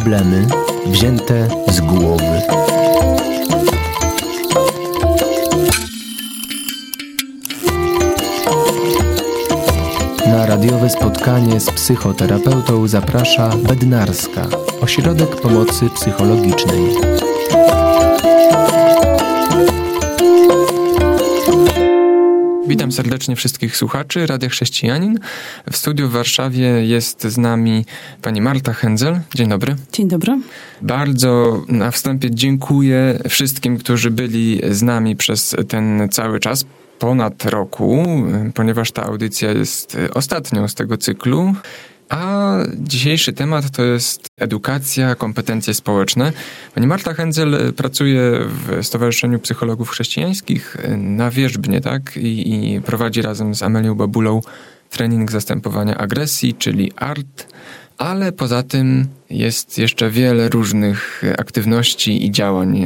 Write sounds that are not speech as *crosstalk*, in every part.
Problemy wzięte z głowy. Na radiowe spotkanie z psychoterapeutą zaprasza Bednarska, ośrodek pomocy psychologicznej. Witam serdecznie wszystkich słuchaczy Radia Chrześcijanin. W studiu w Warszawie jest z nami pani Marta Hędzel. Dzień dobry. Dzień dobry. Bardzo na wstępie dziękuję wszystkim, którzy byli z nami przez ten cały czas ponad roku, ponieważ ta audycja jest ostatnią z tego cyklu. A dzisiejszy temat to jest edukacja, kompetencje społeczne. Pani Marta Hędzel pracuje w Stowarzyszeniu Psychologów Chrześcijańskich na Wierzbnie, tak? I, I, prowadzi razem z Amelią Babulą trening zastępowania agresji, czyli ART ale poza tym jest jeszcze wiele różnych aktywności i działań.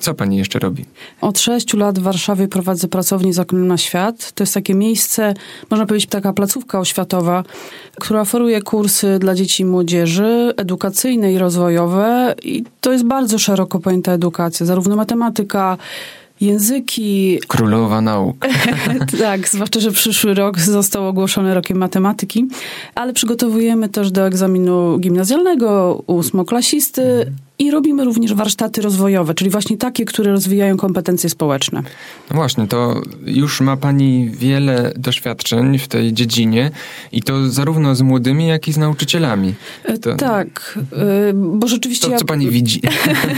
Co pani jeszcze robi? Od sześciu lat w Warszawie prowadzę pracownię z oknem na świat. To jest takie miejsce, można powiedzieć taka placówka oświatowa, która oferuje kursy dla dzieci i młodzieży, edukacyjne i rozwojowe. I to jest bardzo szeroko pojęta edukacja, zarówno matematyka, języki. Królowa nauk. *laughs* tak, zwłaszcza, że przyszły rok został ogłoszony rokiem matematyki, ale przygotowujemy też do egzaminu gimnazjalnego ósmoklasisty. I robimy również warsztaty rozwojowe, czyli właśnie takie, które rozwijają kompetencje społeczne. No właśnie, to już ma Pani wiele doświadczeń w tej dziedzinie i to zarówno z młodymi, jak i z nauczycielami. E, to... Tak, e, bo rzeczywiście... To, ja... co Pani widzi?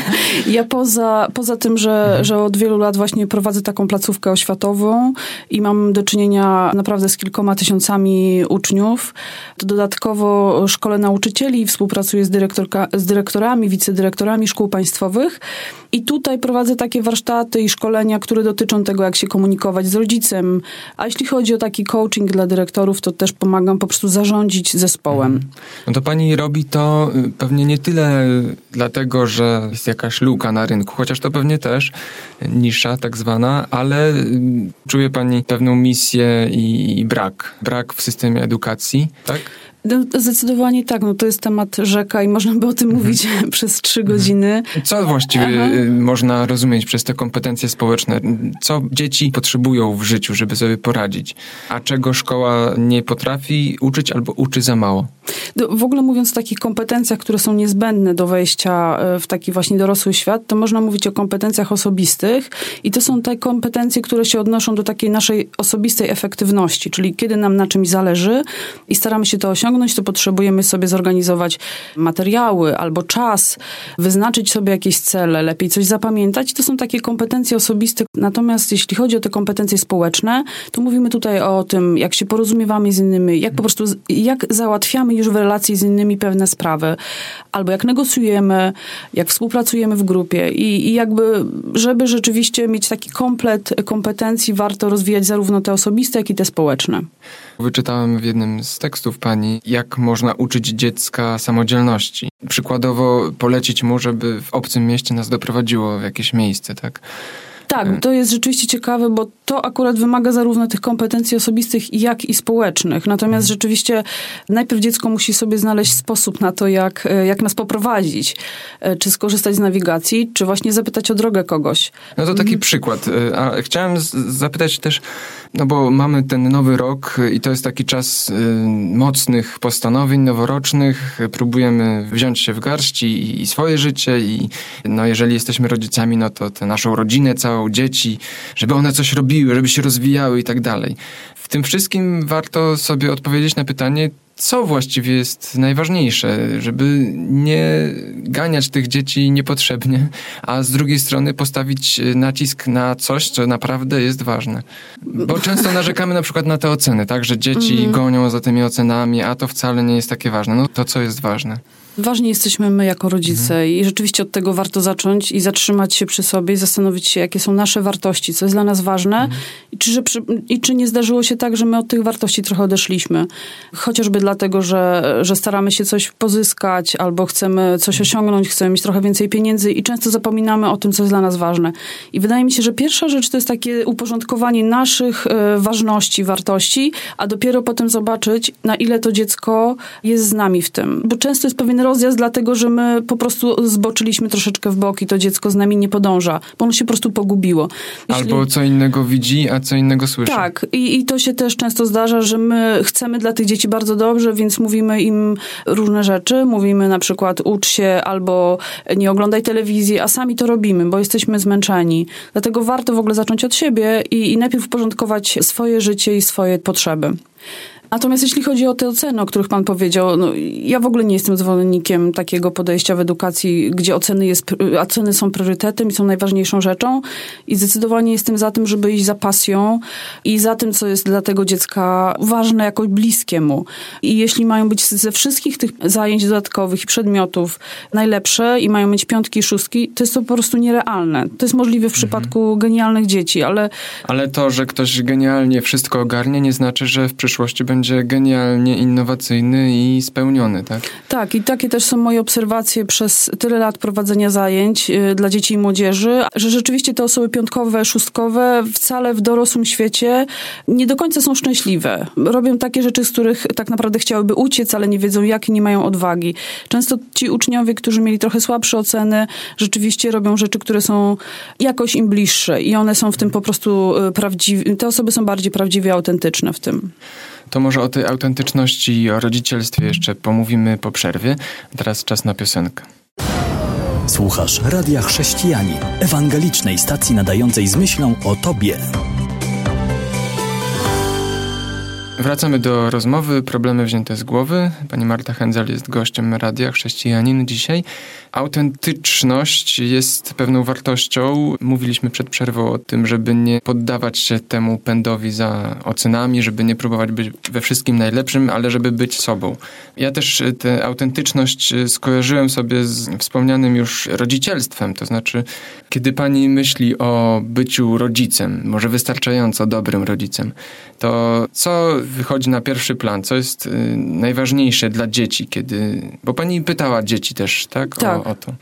*laughs* ja poza, poza tym, że, mhm. że od wielu lat właśnie prowadzę taką placówkę oświatową i mam do czynienia naprawdę z kilkoma tysiącami uczniów, to dodatkowo szkole nauczycieli współpracuję z, dyrektorka, z dyrektorami, wicedyrektorami dyrektorami szkół państwowych i tutaj prowadzę takie warsztaty i szkolenia, które dotyczą tego, jak się komunikować z rodzicem. A jeśli chodzi o taki coaching dla dyrektorów, to też pomagam po prostu zarządzić zespołem. Mhm. No to pani robi to y, pewnie nie tyle dlatego, że jest jakaś luka na rynku, chociaż to pewnie też nisza tak zwana, ale y, czuje pani pewną misję i brak. Brak w systemie edukacji, tak? No, zdecydowanie tak. No, to jest temat rzeka i można by o tym mhm. mówić *laughs* przez trzy mhm. godziny. Co właściwie Aha. Y, można rozumieć przez te kompetencje społeczne? Co dzieci potrzebują w życiu, żeby sobie poradzić? A czego szkoła nie potrafi uczyć albo uczy za mało? W ogóle mówiąc o takich kompetencjach, które są niezbędne do wejścia e, w taki właśnie dorosły świat, to można mówić o kompetencjach osobistych i to są te kompetencje, które się odnoszą do takiej naszej osobistej efektywności, czyli kiedy nam na czymś zależy i staramy się to osiągnąć, to potrzebujemy sobie zorganizować materiały albo czas, wyznaczyć sobie jakieś cele, lepiej coś zapamiętać. To są takie kompetencje osobiste. Natomiast jeśli chodzi o te kompetencje społeczne, to mówimy tutaj o tym, jak się porozumiewamy z innymi, jak po prostu, jak załatwiamy już w relacji z innymi pewne sprawy, albo jak negocjujemy, jak współpracujemy w grupie i, i jakby, żeby rzeczywiście mieć taki komplet kompetencji, warto rozwijać zarówno te osobiste, jak i te społeczne. Wyczytałem w jednym z tekstów pani, jak można uczyć dziecka samodzielności. Przykładowo polecić mu, żeby w obcym mieście nas doprowadziło w jakieś miejsce, tak? Tak, to jest rzeczywiście ciekawe, bo to akurat wymaga zarówno tych kompetencji osobistych, jak i społecznych. Natomiast rzeczywiście najpierw dziecko musi sobie znaleźć sposób na to, jak, e, jak nas poprowadzić. E, czy skorzystać z nawigacji, czy właśnie zapytać o drogę kogoś. No to taki mhm. przykład. E, a chciałem zapytać też, no bo mamy ten nowy rok i to jest taki czas mocnych postanowień noworocznych. Próbujemy wziąć się w garści i swoje życie i no jeżeli jesteśmy rodzicami, no to tę naszą rodzinę całą dzieci, żeby one coś robiły, żeby się rozwijały i tak dalej. W tym wszystkim warto sobie odpowiedzieć na pytanie, co właściwie jest najważniejsze, żeby nie ganiać tych dzieci niepotrzebnie, a z drugiej strony postawić nacisk na coś, co naprawdę jest ważne. Bo często narzekamy na przykład na te oceny, tak, że dzieci mm. gonią za tymi ocenami, a to wcale nie jest takie ważne. No to co jest ważne? Ważni jesteśmy my jako rodzice mhm. i rzeczywiście od tego warto zacząć i zatrzymać się przy sobie i zastanowić się, jakie są nasze wartości, co jest dla nas ważne mhm. i, czy, że i czy nie zdarzyło się tak, że my od tych wartości trochę odeszliśmy. Chociażby dlatego, że, że staramy się coś pozyskać albo chcemy coś osiągnąć, chcemy mieć trochę więcej pieniędzy i często zapominamy o tym, co jest dla nas ważne. I wydaje mi się, że pierwsza rzecz to jest takie uporządkowanie naszych y, ważności, wartości, a dopiero potem zobaczyć, na ile to dziecko jest z nami w tym. Bo często jest pewien rozjazd, dlatego że my po prostu zboczyliśmy troszeczkę w bok i to dziecko z nami nie podąża, bo ono się po prostu pogubiło. Jeśli... Albo co innego widzi, a co innego słyszy. Tak, i, i to się też często zdarza, że my chcemy dla tych dzieci bardzo dobrze, więc mówimy im różne rzeczy, mówimy na przykład ucz się albo nie oglądaj telewizji, a sami to robimy, bo jesteśmy zmęczeni. Dlatego warto w ogóle zacząć od siebie i, i najpierw uporządkować swoje życie i swoje potrzeby. Natomiast jeśli chodzi o te oceny, o których pan powiedział, no, ja w ogóle nie jestem zwolennikiem takiego podejścia w edukacji, gdzie oceny, jest, oceny są priorytetem i są najważniejszą rzeczą i zdecydowanie jestem za tym, żeby iść za pasją i za tym, co jest dla tego dziecka ważne jakoś bliskie mu. I jeśli mają być ze wszystkich tych zajęć dodatkowych i przedmiotów najlepsze i mają mieć piątki i szóstki, to jest to po prostu nierealne. To jest możliwe w mhm. przypadku genialnych dzieci, ale... Ale to, że ktoś genialnie wszystko ogarnie, nie znaczy, że w przyszłości będzie będzie genialnie innowacyjny i spełniony, tak? Tak, i takie też są moje obserwacje przez tyle lat prowadzenia zajęć y, dla dzieci i młodzieży, że rzeczywiście te osoby piątkowe, szóstkowe wcale w dorosłym świecie nie do końca są szczęśliwe. Robią takie rzeczy, z których tak naprawdę chciałyby uciec, ale nie wiedzą jak i nie mają odwagi. Często ci uczniowie, którzy mieli trochę słabsze oceny, rzeczywiście robią rzeczy, które są jakoś im bliższe i one są w tym po prostu y, prawdziwe. Te osoby są bardziej prawdziwie autentyczne w tym. To może o tej autentyczności i o rodzicielstwie jeszcze pomówimy po przerwie. Teraz czas na piosenkę. Słuchasz Radia Chrześcijani, ewangelicznej stacji nadającej z myślą o Tobie. Wracamy do rozmowy. Problemy wzięte z głowy. Pani Marta Hędzel jest gościem Radia Chrześcijanin dzisiaj. Autentyczność jest pewną wartością. Mówiliśmy przed przerwą o tym, żeby nie poddawać się temu pędowi za ocenami, żeby nie próbować być we wszystkim najlepszym, ale żeby być sobą. Ja też tę autentyczność skojarzyłem sobie z wspomnianym już rodzicielstwem. To znaczy, kiedy pani myśli o byciu rodzicem, może wystarczająco dobrym rodzicem, to co wychodzi na pierwszy plan? Co jest y, najważniejsze dla dzieci, kiedy... Bo pani pytała dzieci też, tak? Tak. O, o to.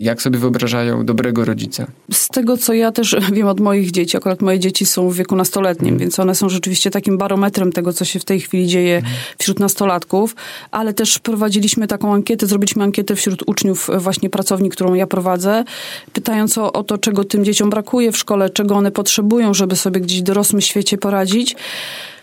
Jak sobie wyobrażają dobrego rodzica? Z tego, co ja też *laughs* wiem od moich dzieci, akurat moje dzieci są w wieku nastoletnim, mm. więc one są rzeczywiście takim barometrem tego, co się w tej chwili dzieje mm. wśród nastolatków, ale też prowadziliśmy taką ankietę, zrobiliśmy ankietę wśród uczniów e, właśnie pracowni, którą ja prowadzę, pytając o, o to, czego tym dzieciom brakuje w szkole, czego one potrzebują, żeby sobie gdzieś w dorosłym świecie poradzić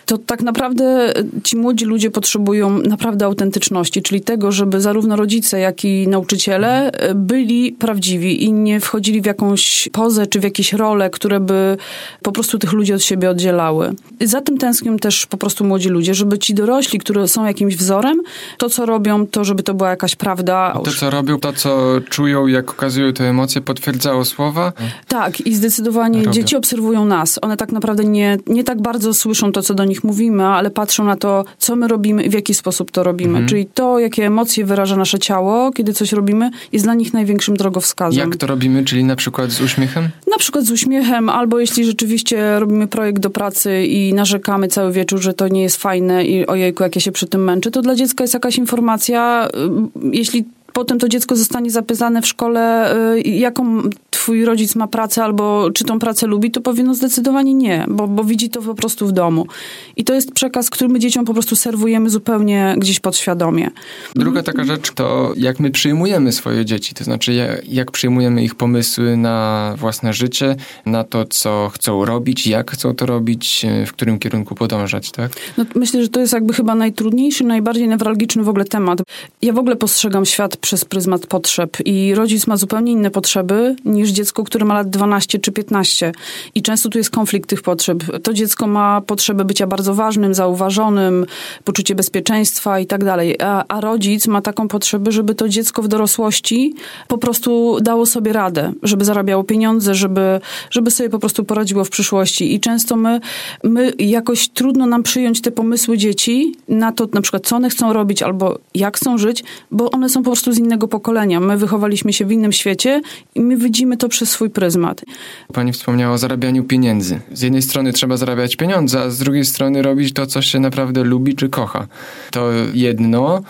to tak naprawdę ci młodzi ludzie potrzebują naprawdę autentyczności, czyli tego, żeby zarówno rodzice, jak i nauczyciele byli prawdziwi i nie wchodzili w jakąś pozę czy w jakieś role, które by po prostu tych ludzi od siebie oddzielały. Za tym tęsknią też po prostu młodzi ludzie, żeby ci dorośli, którzy są jakimś wzorem, to co robią, to żeby to była jakaś prawda. To co robią, to co czują, jak okazują te emocje, potwierdzało słowa? Tak i zdecydowanie dzieci obserwują nas. One tak naprawdę nie, nie tak bardzo słyszą to, co do nich nich mówimy, ale patrzą na to, co my robimy i w jaki sposób to robimy. Mhm. Czyli to, jakie emocje wyraża nasze ciało, kiedy coś robimy, jest dla nich największym drogowskazem. Jak to robimy? Czyli na przykład z uśmiechem? Na przykład z uśmiechem, albo jeśli rzeczywiście robimy projekt do pracy i narzekamy cały wieczór, że to nie jest fajne i ojejku, jak ja się przy tym męczę, to dla dziecka jest jakaś informacja, y, jeśli potem to dziecko zostanie zapisane w szkole, y, jaką twój rodzic ma pracę albo czy tą pracę lubi, to powinno zdecydowanie nie, bo, bo widzi to po prostu w domu. I to jest przekaz, który my dzieciom po prostu serwujemy zupełnie gdzieś podświadomie. Druga taka rzecz to jak my przyjmujemy swoje dzieci, to znaczy jak, jak przyjmujemy ich pomysły na własne życie, na to, co chcą robić, jak chcą to robić, w którym kierunku podążać, tak? No, myślę, że to jest jakby chyba najtrudniejszy, najbardziej newralgiczny w ogóle temat. Ja w ogóle postrzegam świat przez pryzmat potrzeb i rodzic ma zupełnie inne potrzeby niż dziecko, które ma lat 12 czy 15 i często tu jest konflikt tych potrzeb. To dziecko ma potrzebę bycia bardzo ważnym, zauważonym, poczucie bezpieczeństwa i tak dalej, a, rodzic ma taką potrzebę, żeby to dziecko w dorosłości po prostu dało sobie radę, żeby zarabiało pieniądze, żeby, żeby sobie po prostu poradziło w przyszłości. I często my, my jakoś trudno nam przyjąć te pomysły dzieci na to na przykład, co one chcą robić albo jak chcą żyć, bo one są po prostu z innego pokolenia. My wychowaliśmy się w innym świecie i my widzimy to przez swój pryzmat. Pani wspomniała o zarabianiu pieniędzy. Z jednej strony trzeba zarabiać pieniądze, a z drugiej strony robić to, co się naprawdę lubi czy kocha. To jedno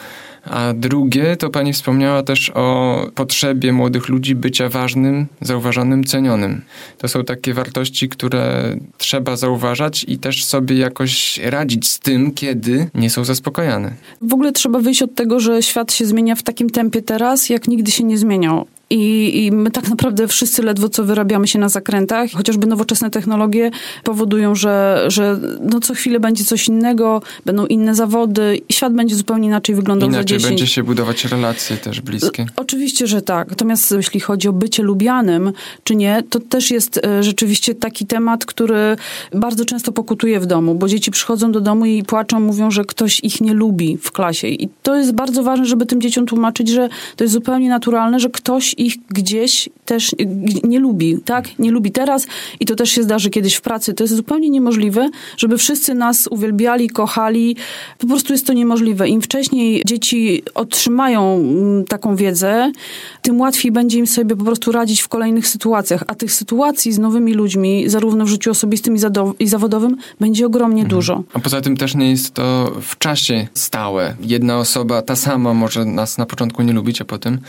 A drugie, to pani wspomniała też o potrzebie młodych ludzi bycia ważnym, zauważonym, cenionym. To są takie wartości, które trzeba zauważać i też sobie jakoś radzić z tym, kiedy nie są zaspokojane. W ogóle trzeba wyjść od tego, że świat się zmienia w takim tempie teraz, jak nigdy się nie zmieniał. I, I, my tak naprawdę wszyscy ledwo co wyrabiamy się na zakrętach. Chociażby nowoczesne technologie powodują, że, że no co chwilę będzie coś innego, będą inne zawody i świat będzie zupełnie inaczej wyglądał Inaczej za 10. będzie się budować relacje też bliskie. Oczywiście, że tak. Natomiast jeśli chodzi o bycie lubianym, czy nie, to też jest e, rzeczywiście taki temat, który bardzo często pokutuje w domu, bo dzieci przychodzą do domu i płaczą, mówią, że ktoś ich nie lubi w klasie. I to jest bardzo ważne, żeby tym dzieciom tłumaczyć, że to jest zupełnie naturalne, że ktoś ich gdzieś też nie lubi, tak? Nie lubi teraz i to też się zdarzy kiedyś w pracy. To jest zupełnie niemożliwe, żeby wszyscy nas uwielbiali, kochali. Po prostu jest to niemożliwe. Im wcześniej dzieci otrzymają mm, taką wiedzę, tym łatwiej będzie im sobie po prostu radzić w kolejnych sytuacjach. A tych sytuacji z nowymi ludźmi, zarówno w życiu osobistym i, zawodowym, będzie ogromnie mhm. dużo. A poza tym też nie jest to w czasie stałe. Jedna osoba, ta sama może nas na początku nie lubić, a potem...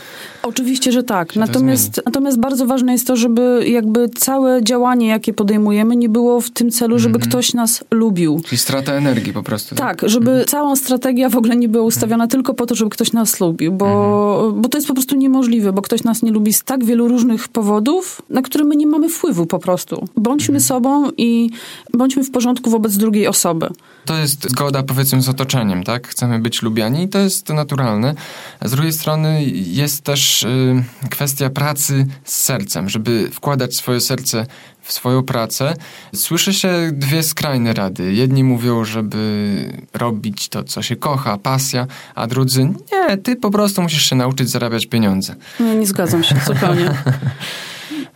Oczywiście, że tak. Natomiast, natomiast bardzo ważne jest to, żeby jakby całe działanie, jakie podejmujemy, nie było w tym celu, żeby mm -hmm. ktoś nas lubił. Czyli strata energii po prostu. Tak, tak żeby mm -hmm. cała strategia w ogóle nie była ustawiona mm -hmm. tylko po to, żeby ktoś nas lubił, bo, mhm. bo to jest po prostu niemożliwe, bo ktoś nas nie lubi z tak wielu różnych powodów, na które my nie mamy wpływu po prostu. Bądźmy mhm. sobą i bądźmy w porządku wobec drugiej osoby. To jest zgoda powiedzmy z otoczeniem, tak? Chcemy być lubiani i to jest naturalne. Z drugiej strony jest też y, kwestia pracy z sercem, żeby wkładać swoje serce w swoją pracę. Słyszy się dwie skrajne rady. Jedni mówią, żeby robić to, co się kocha, pasja, a drudzy nie, ty po prostu musisz się nauczyć zarabiać pieniądze. Nie, nie zgadzam się zupełnie. *laughs*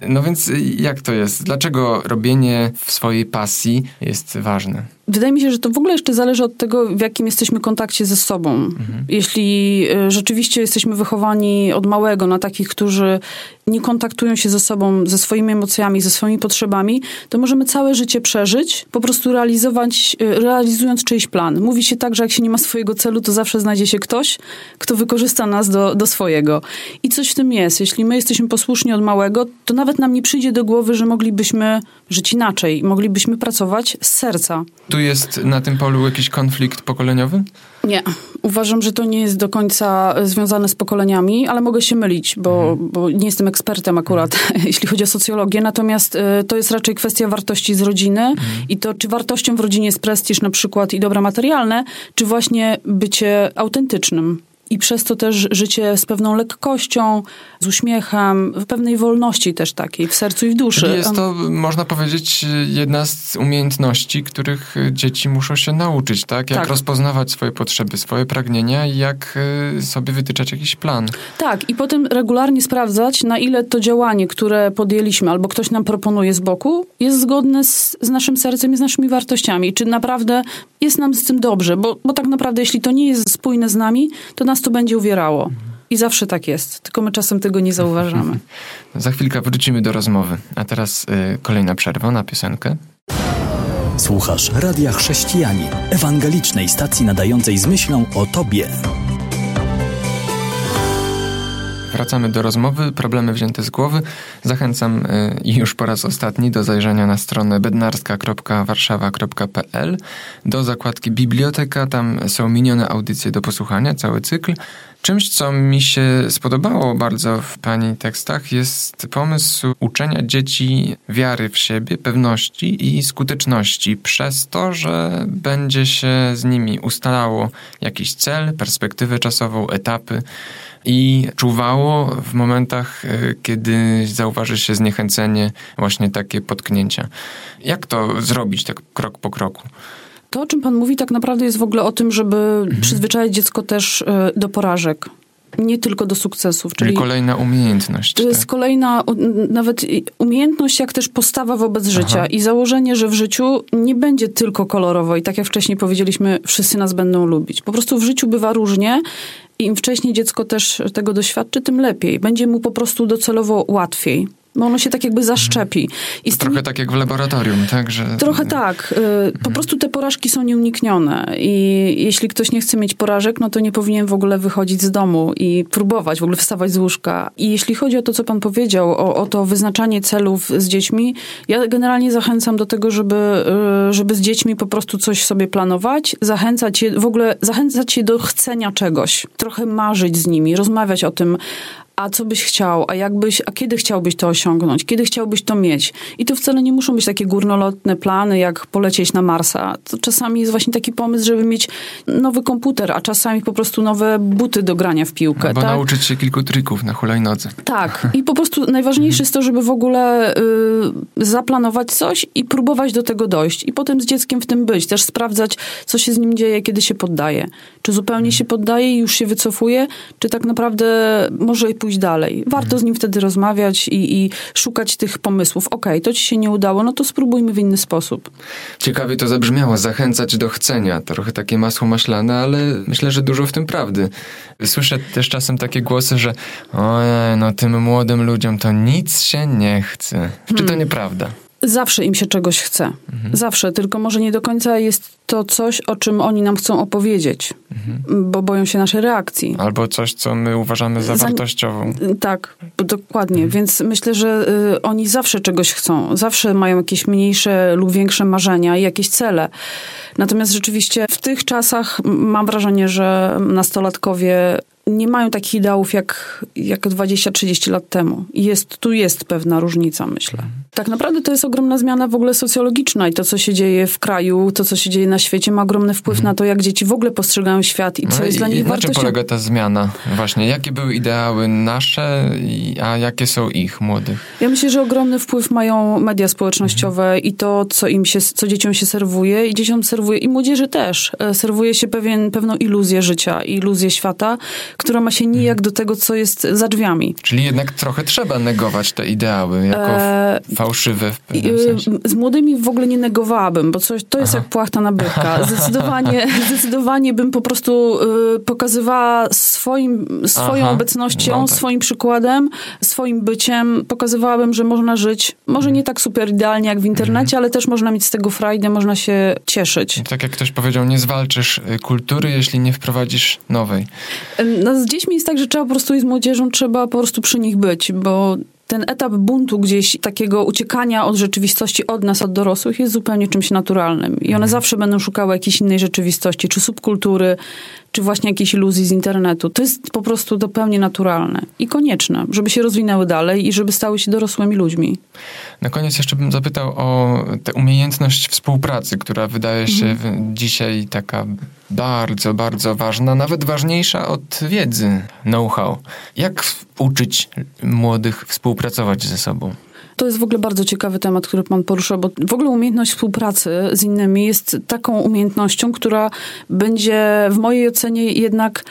No więc jak to jest? Dlaczego robienie w swojej pasji jest ważne? Wydaje mi się, że to w ogóle jeszcze zależy od tego, w jakim jesteśmy kontakcie ze sobą. Mhm. Jeśli e, rzeczywiście jesteśmy wychowani od małego na takich, którzy nie kontaktują się ze sobą, ze swoimi emocjami, ze swoimi potrzebami, to możemy całe życie przeżyć, po prostu realizować, e, realizując czyjś plan. Mówi się tak, że jak się nie ma swojego celu, to zawsze znajdzie się ktoś, kto wykorzysta nas do, do swojego. I coś w tym jest. Jeśli my jesteśmy posłuszni od małego, to nawet nam nie przyjdzie do głowy, że moglibyśmy żyć inaczej, moglibyśmy pracować z serca. Tu jest na tym polu jakiś konflikt pokoleniowy? Nie. Uważam, że to nie jest do końca związane z pokoleniami, ale mogę się mylić, bo, mhm. bo nie jestem ekspertem akurat, *laughs* jeśli chodzi o socjologię. Natomiast y, to jest raczej kwestia wartości z rodziny mhm. i to, czy wartością w rodzinie jest prestiż na przykład i dobra materialne, czy właśnie bycie autentycznym i przez to też życie z pewną lekkością, z uśmiechem, w pewnej wolności też takiej, w sercu i w duszy. Jest to, można powiedzieć, jedna z umiejętności, których dzieci muszą się nauczyć, tak? Jak tak. rozpoznawać swoje potrzeby, swoje pragnienia i jak y, sobie wytyczać jakiś plan. Tak, i potem regularnie sprawdzać, na ile to działanie, które podjęliśmy, albo ktoś nam proponuje z boku, jest zgodne z, z naszym sercem i z naszymi wartościami. Czy naprawdę jest nam z tym dobrze, bo, bo tak naprawdę, jeśli to nie jest spójne z nami, to nas to będzie uwierało. I zawsze tak jest, tylko my czasem tego nie zauważamy. *laughs* Za chwilkę wrócimy do rozmowy, a teraz y, kolejna przerwa na piosenkę. Słuchasz Radia Chrześcijani, ewangelicznej stacji nadającej z myślą o Tobie. Wracamy do rozmowy, problemy wzięte z głowy. Zachęcam y, i już po raz ostatni do zajrzenia na stronę bednarska.warszawa.pl do zakładki Biblioteka. Tam są minione audycje do posłuchania, cały cykl. Czymś, co mi się spodobało bardzo w Pani tekstach, jest pomysł uczenia dzieci wiary w siebie, pewności i skuteczności, przez to, że będzie się z nimi ustalało jakiś cel, perspektywę czasową, etapy i czuwało w momentach, e, kiedy zauważy się zniechęcenie, właśnie takie potknięcia. Jak to zrobić tak krok po kroku? To, o czym pan mówi, tak naprawdę jest w ogóle o tym, żeby mhm. przyzwyczaić dziecko też e, do porażek nie tylko do sukcesów. Czyli, kolejna umiejętność. To tak? jest kolejna nawet umiejętność, jak też postawa wobec życia Aha. i założenie, że w życiu nie będzie tylko kolorowo i tak jak wcześniej powiedzieliśmy, wszyscy nas będą lubić. Po prostu w życiu bywa różnie i im wcześniej dziecko też tego doświadczy, tym lepiej. Będzie mu po prostu docelowo łatwiej. Bo ono się tak jakby zaszczepi. I tymi- Trochę tak jak w laboratorium, tak? Że... Trochę tak. Y, Po prostu te porażki są nieuniknione i jeśli ktoś nie chce mieć porażek, no to nie powinien w ogóle wychodzić z domu i próbować w ogóle wstawać z łóżka. I jeśli chodzi o to, co pan powiedział, o, o to wyznaczanie celów z dziećmi, ja generalnie zachęcam do tego, żeby, y, żeby z dziećmi po prostu coś sobie planować, zachęcać je, w ogóle zachęcać je do chcenia czegoś, trochę marzyć z nimi, rozmawiać o tym, a co byś chciał, a jakbyś, a kiedy chciałbyś to osiągnąć, kiedy chciałbyś to mieć. I to wcale nie muszą być takie górnolotne plany, jak polecieć na Marsa. To czasami jest właśnie taki pomysł, żeby mieć nowy komputer, a czasami po prostu nowe buty do grania w piłkę. Albo tak? nauczyć się kilku trików na hulajnodze. Tak. *laughs* I po prostu najważniejsze jest to, żeby w ogóle y, zaplanować coś i próbować do tego dojść. I potem z dzieckiem w tym być. Też sprawdzać, co się z nim dzieje, kiedy się poddaje. Czy zupełnie się poddaje i już się wycofuje, czy tak naprawdę może pójść dalej. Warto z nim wtedy rozmawiać i, i szukać tych pomysłów. Okej, to ci się nie udało, no to spróbujmy w inny sposób. Ciekawie to zabrzmiało, zachęcać do chcenia. Trochę takie masło maślane, ale myślę, że dużo w tym prawdy. Słyszę też czasem takie głosy, że ojej, no tym młodym ludziom to nic się nie chce. Czy to nieprawda? Zawsze im się czegoś chce. Zawsze, tylko może nie do końca jest to coś, o czym oni nam chcą opowiedzieć, bo boją się naszej reakcji. Albo coś, co my uważamy za Za- wartościową. Tak, dokładnie. Więc myślę, że y, oni zawsze czegoś chcą. Zawsze mają jakieś mniejsze lub większe marzenia i jakieś cele. Natomiast rzeczywiście w tych czasach mam wrażenie, że nastolatkowie nie mają takich ideałów jak, jak 20-30 lat temu. Jest, tu jest pewna różnica, myślę. Tak naprawdę to jest ogromna zmiana w ogóle socjologiczna i to, co się dzieje w kraju, to, co się dzieje na świecie, ma ogromny wpływ na to, jak dzieci w ogóle postrzegają świat i co No jest i, dla i nich na czym wartością. polega ta zmiana? Właśnie, jakie były ideały nasze, a jakie są ich, młodych? Ja myślę, że ogromny wpływ mają media społecznościowe i to, co im się, co dzieciom się serwuje i dzieciom serwuje, i młodzieży też. E, Serwuje się pewien, pewną iluzję życia, iluzję świata, która ma się nijak do tego, co jest za drzwiami. Czyli jednak trochę trzeba negować te ideały jako E, fałszywe w I, pewnym y, sensie. Z młodymi w ogóle nie negowałabym, bo coś, to jest Aha. jak płachta na byka. *laughs* Zdecydowanie, *laughs* zdecydowanie bym po prostu y, pokazywała swoim, swoją Aha. obecnością, No tak. swoim przykładem, swoim byciem. Pokazywałabym, że można żyć, może nie tak super idealnie jak w internecie, ale też można mieć z tego frajdę, można się cieszyć. Tak jak ktoś powiedział, nie zwalczysz y, kultury, jeśli nie wprowadzisz nowej. No, z dziećmi jest tak, że trzeba po prostu i z młodzieżą trzeba po prostu przy nich być, bo ten etap buntu gdzieś, takiego uciekania od rzeczywistości od nas, od dorosłych, jest zupełnie czymś naturalnym. I one zawsze będą szukały jakiejś innej rzeczywistości, czy subkultury, czy właśnie jakiejś iluzji z internetu. To jest po prostu zupełnie naturalne i konieczne, żeby się rozwinęły dalej i żeby stały się dorosłymi ludźmi. Na koniec jeszcze bym zapytał o tę umiejętność współpracy, która wydaje się w- dzisiaj taka bardzo, bardzo ważna, nawet ważniejsza od wiedzy, know-how. Jak uczyć młodych współpracować ze sobą? To jest w ogóle bardzo ciekawy temat, który pan poruszył, bo w ogóle umiejętność współpracy z innymi jest taką umiejętnością, która będzie w mojej ocenie jednak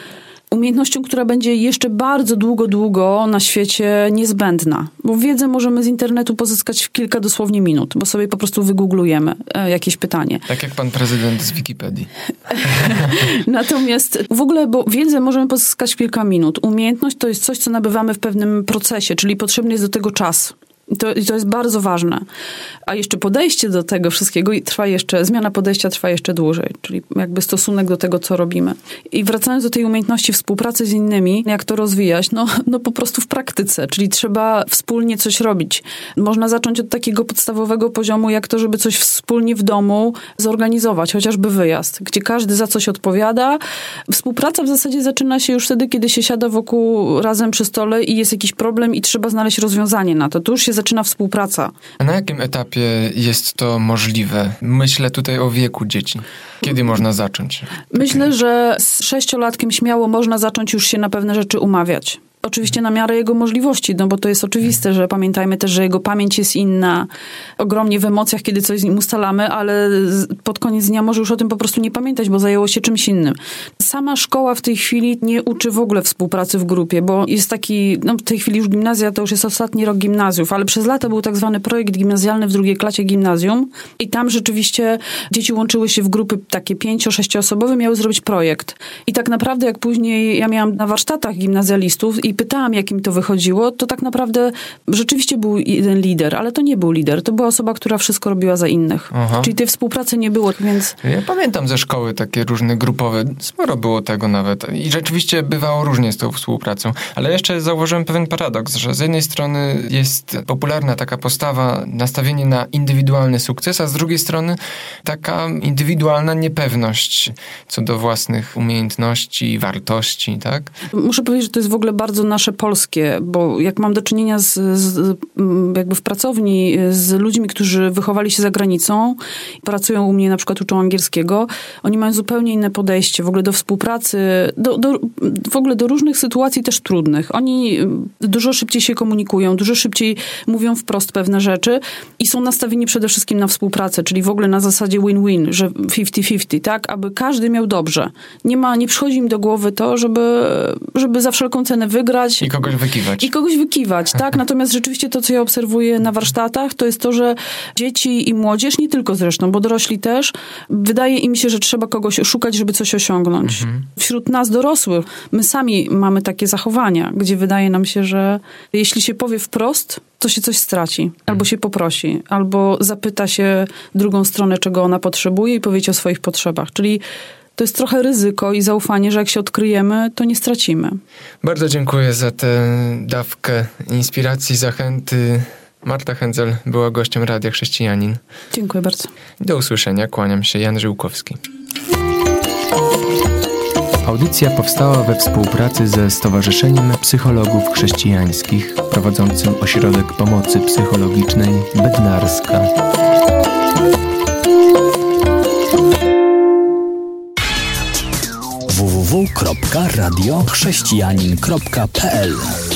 umiejętnością, która będzie jeszcze bardzo długo, długo na świecie niezbędna. Bo wiedzę możemy z internetu pozyskać w kilka dosłownie minut, bo sobie po prostu wygooglujemy e, jakieś pytanie. Tak jak pan prezydent z Wikipedii. *laughs* Natomiast w ogóle, bo wiedzę możemy pozyskać w kilka minut. Umiejętność to jest coś, co nabywamy w pewnym procesie, czyli potrzebny jest do tego czas. To, to jest bardzo ważne. A jeszcze podejście do tego wszystkiego i trwa jeszcze, zmiana podejścia trwa jeszcze dłużej, czyli jakby stosunek do tego, co robimy. I wracając do tej umiejętności współpracy z innymi, jak to rozwijać? No, no po prostu w praktyce, czyli trzeba wspólnie coś robić. Można zacząć od takiego podstawowego poziomu, jak to, żeby coś wspólnie w domu zorganizować, chociażby wyjazd, gdzie każdy za coś odpowiada. Współpraca w zasadzie zaczyna się już wtedy, kiedy się siada wokół razem przy stole i jest jakiś problem i trzeba znaleźć rozwiązanie na to. Tu już się zaczyna współpraca. A na jakim etapie jest to możliwe? Myślę tutaj o wieku dzieci. Kiedy można zacząć? Myślę, że z sześciolatkiem śmiało można zacząć już się na pewne rzeczy umawiać. Oczywiście na miarę jego możliwości, no bo to jest oczywiste, że pamiętajmy też, że jego pamięć jest inna. Ogromnie w emocjach, kiedy coś z nim ustalamy, ale pod koniec dnia może już o tym po prostu nie pamiętać, bo zajęło się czymś innym. Sama szkoła w tej chwili nie uczy w ogóle współpracy w grupie, bo jest taki, no w tej chwili już gimnazja, to już jest ostatni rok gimnazjów, ale przez lata był tak zwany projekt gimnazjalny w drugiej klasie gimnazjum i tam rzeczywiście dzieci łączyły się w grupy takie pięcio-sześcioosobowe, miały zrobić projekt. I tak naprawdę jak później ja miałam na warsztatach gimnazjalistów i i pytałam, jak im to wychodziło, to tak naprawdę rzeczywiście był jeden lider, ale to nie był lider. To była osoba, która wszystko robiła za innych. Aha. Czyli tej współpracy nie było, więc... Ja pamiętam ze szkoły takie różne grupowe, sporo było tego nawet. I rzeczywiście bywało różnie z tą współpracą. Ale jeszcze zauważyłem pewien paradoks, że z jednej strony jest popularna taka postawa, nastawienie na indywidualny sukces, a z drugiej strony taka indywidualna niepewność co do własnych umiejętności, wartości, tak? Muszę powiedzieć, że to jest w ogóle bardzo nasze polskie, bo jak mam do czynienia z, z, jakby w pracowni z ludźmi, którzy wychowali się za granicą, pracują u mnie, na przykład uczą angielskiego, oni mają zupełnie inne podejście w ogóle do współpracy, do, do, w ogóle do różnych sytuacji też trudnych. Oni dużo szybciej się komunikują, dużo szybciej mówią wprost pewne rzeczy i są nastawieni przede wszystkim na współpracę, czyli w ogóle na zasadzie win-win, że 50-50, tak, aby każdy miał dobrze. Nie ma, nie przychodzi im do głowy to, żeby, żeby za wszelką cenę wygrać. I kogoś wykiwać. I kogoś wykiwać, *laughs* tak. Natomiast rzeczywiście to, co ja obserwuję na warsztatach, to jest to, że dzieci i młodzież, nie tylko zresztą, bo dorośli też, wydaje im się, że trzeba kogoś szukać, żeby coś osiągnąć. Mhm. Wśród nas dorosłych, my sami mamy takie zachowania, gdzie wydaje nam się, że jeśli się powie wprost, to się coś straci. Albo się poprosi, albo zapyta się drugą stronę, czego ona potrzebuje i powiedzieć o swoich potrzebach. Czyli to jest trochę ryzyko i zaufanie, że jak się odkryjemy, to nie stracimy. Bardzo dziękuję za tę dawkę inspiracji, zachęty. Marta Hędzel była gościem Radia Chrześcijanin. Dziękuję bardzo. Do usłyszenia. Kłaniam się. Jan Żyłkowski. Audycja powstała we współpracy ze Stowarzyszeniem Psychologów Chrześcijańskich prowadzącym Ośrodek Pomocy Psychologicznej Bednarska. www.radiochrześcijanin.pl